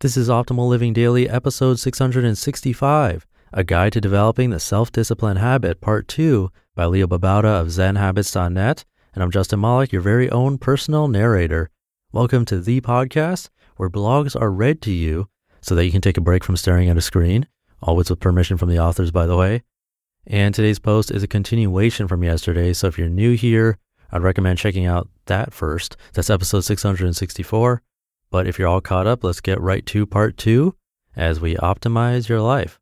This is Optimal Living Daily, episode 665 A Guide to Developing the Self Discipline Habit, Part 2 by Leo Babauta of ZenHabits.net. And I'm Justin Malik, your very own personal narrator. Welcome to the podcast where blogs are read to you so that you can take a break from staring at a screen, always with permission from the authors, by the way. And today's post is a continuation from yesterday. So if you're new here, I'd recommend checking out that first. That's episode 664. But if you're all caught up, let's get right to part two as we optimize your life.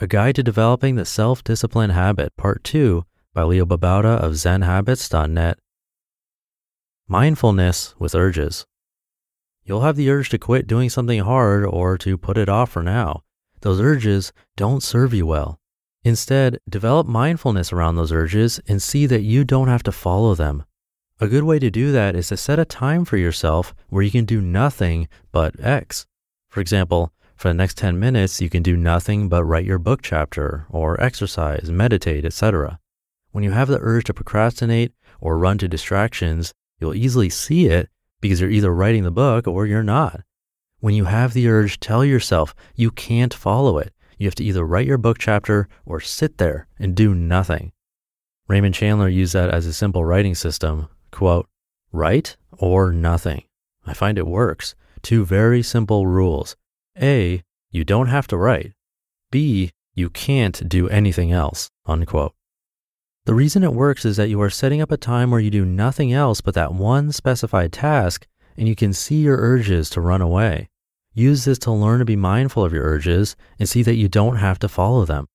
A Guide to Developing the Self Discipline Habit, Part 2 by Leo Babauta of ZenHabits.net. Mindfulness with urges. You'll have the urge to quit doing something hard or to put it off for now. Those urges don't serve you well. Instead, develop mindfulness around those urges and see that you don't have to follow them. A good way to do that is to set a time for yourself where you can do nothing but X. For example, for the next 10 minutes, you can do nothing but write your book chapter or exercise, meditate, etc. When you have the urge to procrastinate or run to distractions, you'll easily see it because you're either writing the book or you're not. When you have the urge, tell yourself you can't follow it. You have to either write your book chapter or sit there and do nothing. Raymond Chandler used that as a simple writing system. Quote, write or nothing. I find it works. Two very simple rules. A, you don't have to write. B, you can't do anything else. Unquote. The reason it works is that you are setting up a time where you do nothing else but that one specified task and you can see your urges to run away. Use this to learn to be mindful of your urges and see that you don't have to follow them.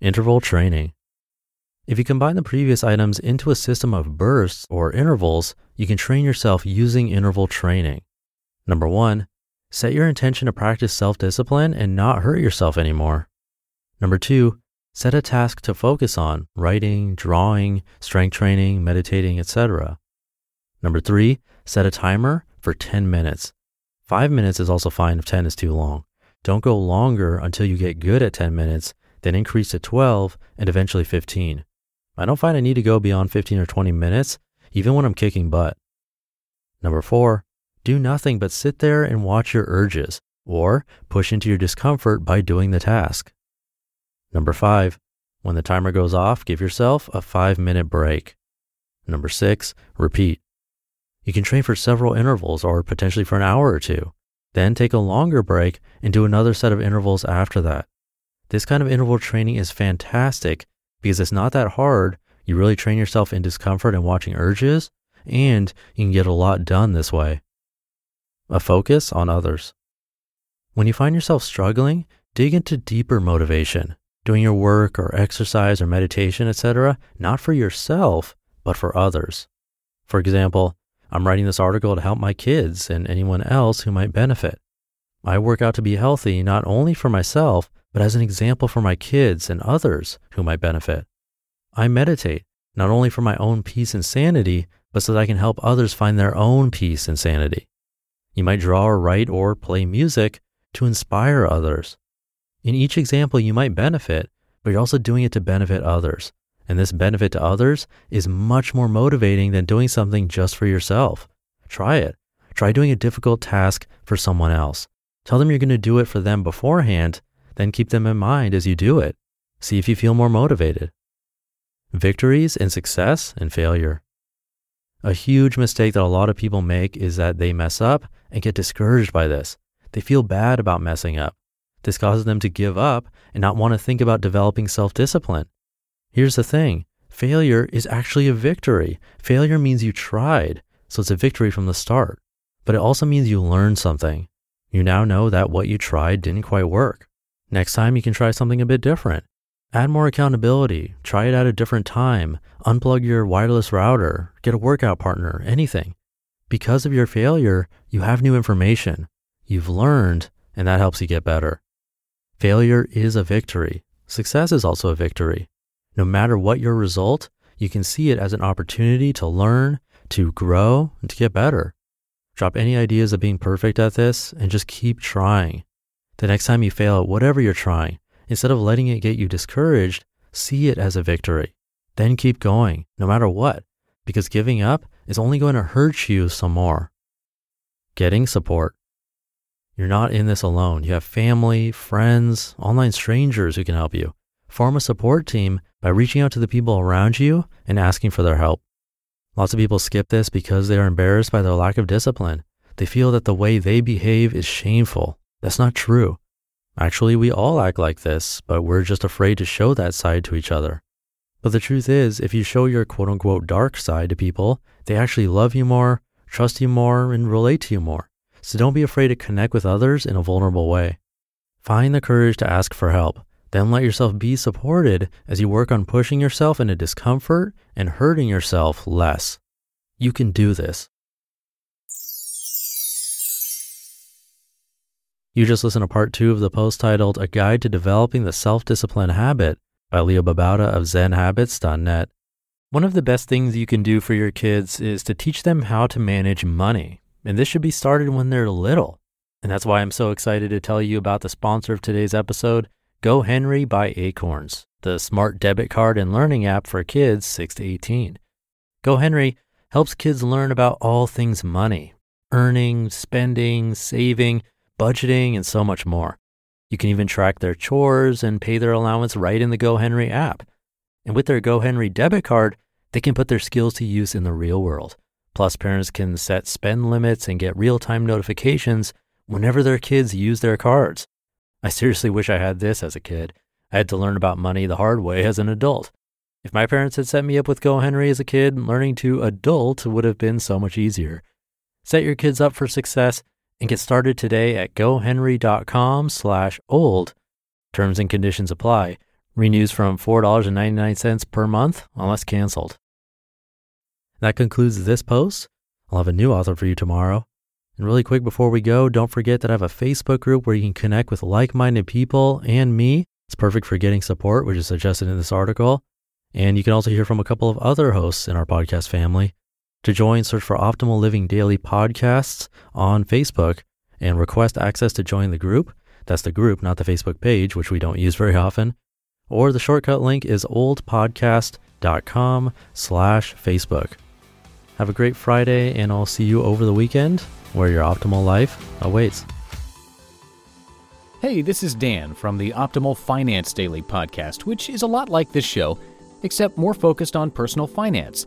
Interval training. If you combine the previous items into a system of bursts or intervals, you can train yourself using interval training. Number one, set your intention to practice self discipline and not hurt yourself anymore. Number two, set a task to focus on writing, drawing, strength training, meditating, etc. Number three, set a timer for 10 minutes. Five minutes is also fine if 10 is too long. Don't go longer until you get good at 10 minutes, then increase to 12 and eventually 15. I don't find I need to go beyond 15 or 20 minutes, even when I'm kicking butt. Number four, do nothing but sit there and watch your urges or push into your discomfort by doing the task. Number five, when the timer goes off, give yourself a five minute break. Number six, repeat. You can train for several intervals or potentially for an hour or two. Then take a longer break and do another set of intervals after that. This kind of interval training is fantastic because it's not that hard. You really train yourself in discomfort and watching urges, and you can get a lot done this way. A focus on others. When you find yourself struggling, dig into deeper motivation, doing your work or exercise or meditation, etc., not for yourself, but for others. For example, I'm writing this article to help my kids and anyone else who might benefit. I work out to be healthy not only for myself, but as an example for my kids and others who might benefit. I meditate not only for my own peace and sanity, but so that I can help others find their own peace and sanity. You might draw or write or play music to inspire others. In each example, you might benefit, but you're also doing it to benefit others. And this benefit to others is much more motivating than doing something just for yourself. Try it. Try doing a difficult task for someone else. Tell them you're going to do it for them beforehand, then keep them in mind as you do it. See if you feel more motivated. Victories and success and failure. A huge mistake that a lot of people make is that they mess up and get discouraged by this. They feel bad about messing up. This causes them to give up and not want to think about developing self discipline. Here's the thing failure is actually a victory. Failure means you tried, so it's a victory from the start. But it also means you learned something. You now know that what you tried didn't quite work. Next time, you can try something a bit different. Add more accountability, try it at a different time, unplug your wireless router, get a workout partner, anything. Because of your failure, you have new information. You've learned, and that helps you get better. Failure is a victory. Success is also a victory. No matter what your result, you can see it as an opportunity to learn, to grow, and to get better. Drop any ideas of being perfect at this and just keep trying. The next time you fail at whatever you're trying, instead of letting it get you discouraged, see it as a victory. Then keep going, no matter what, because giving up is only going to hurt you some more. Getting support. You're not in this alone. You have family, friends, online strangers who can help you. Form a support team by reaching out to the people around you and asking for their help. Lots of people skip this because they are embarrassed by their lack of discipline. They feel that the way they behave is shameful. That's not true. Actually, we all act like this, but we're just afraid to show that side to each other. But the truth is, if you show your quote unquote dark side to people, they actually love you more, trust you more, and relate to you more. So don't be afraid to connect with others in a vulnerable way. Find the courage to ask for help. Then let yourself be supported as you work on pushing yourself into discomfort and hurting yourself less. You can do this. You just listened to part two of the post titled A Guide to Developing the Self Discipline Habit by Leo Babauta of ZenHabits.net. One of the best things you can do for your kids is to teach them how to manage money. And this should be started when they're little. And that's why I'm so excited to tell you about the sponsor of today's episode, GoHenry by Acorns, the smart debit card and learning app for kids 6 to 18. GoHenry helps kids learn about all things money, earning, spending, saving, budgeting, and so much more. You can even track their chores and pay their allowance right in the GoHenry app. And with their GoHenry debit card, they can put their skills to use in the real world. Plus, parents can set spend limits and get real time notifications whenever their kids use their cards. I seriously wish I had this as a kid. I had to learn about money the hard way as an adult. If my parents had set me up with GoHenry as a kid, learning to adult would have been so much easier. Set your kids up for success and get started today at gohenry.com slash old. Terms and conditions apply. Renews from $4.99 per month unless canceled. That concludes this post. I'll have a new author for you tomorrow. And really quick before we go, don't forget that I have a Facebook group where you can connect with like minded people and me. It's perfect for getting support, which is suggested in this article. And you can also hear from a couple of other hosts in our podcast family. To join, search for Optimal Living Daily Podcasts on Facebook and request access to join the group. That's the group, not the Facebook page, which we don't use very often. Or the shortcut link is oldpodcast.com slash Facebook. Have a great Friday, and I'll see you over the weekend where your optimal life awaits. Hey, this is Dan from the Optimal Finance Daily podcast, which is a lot like this show, except more focused on personal finance.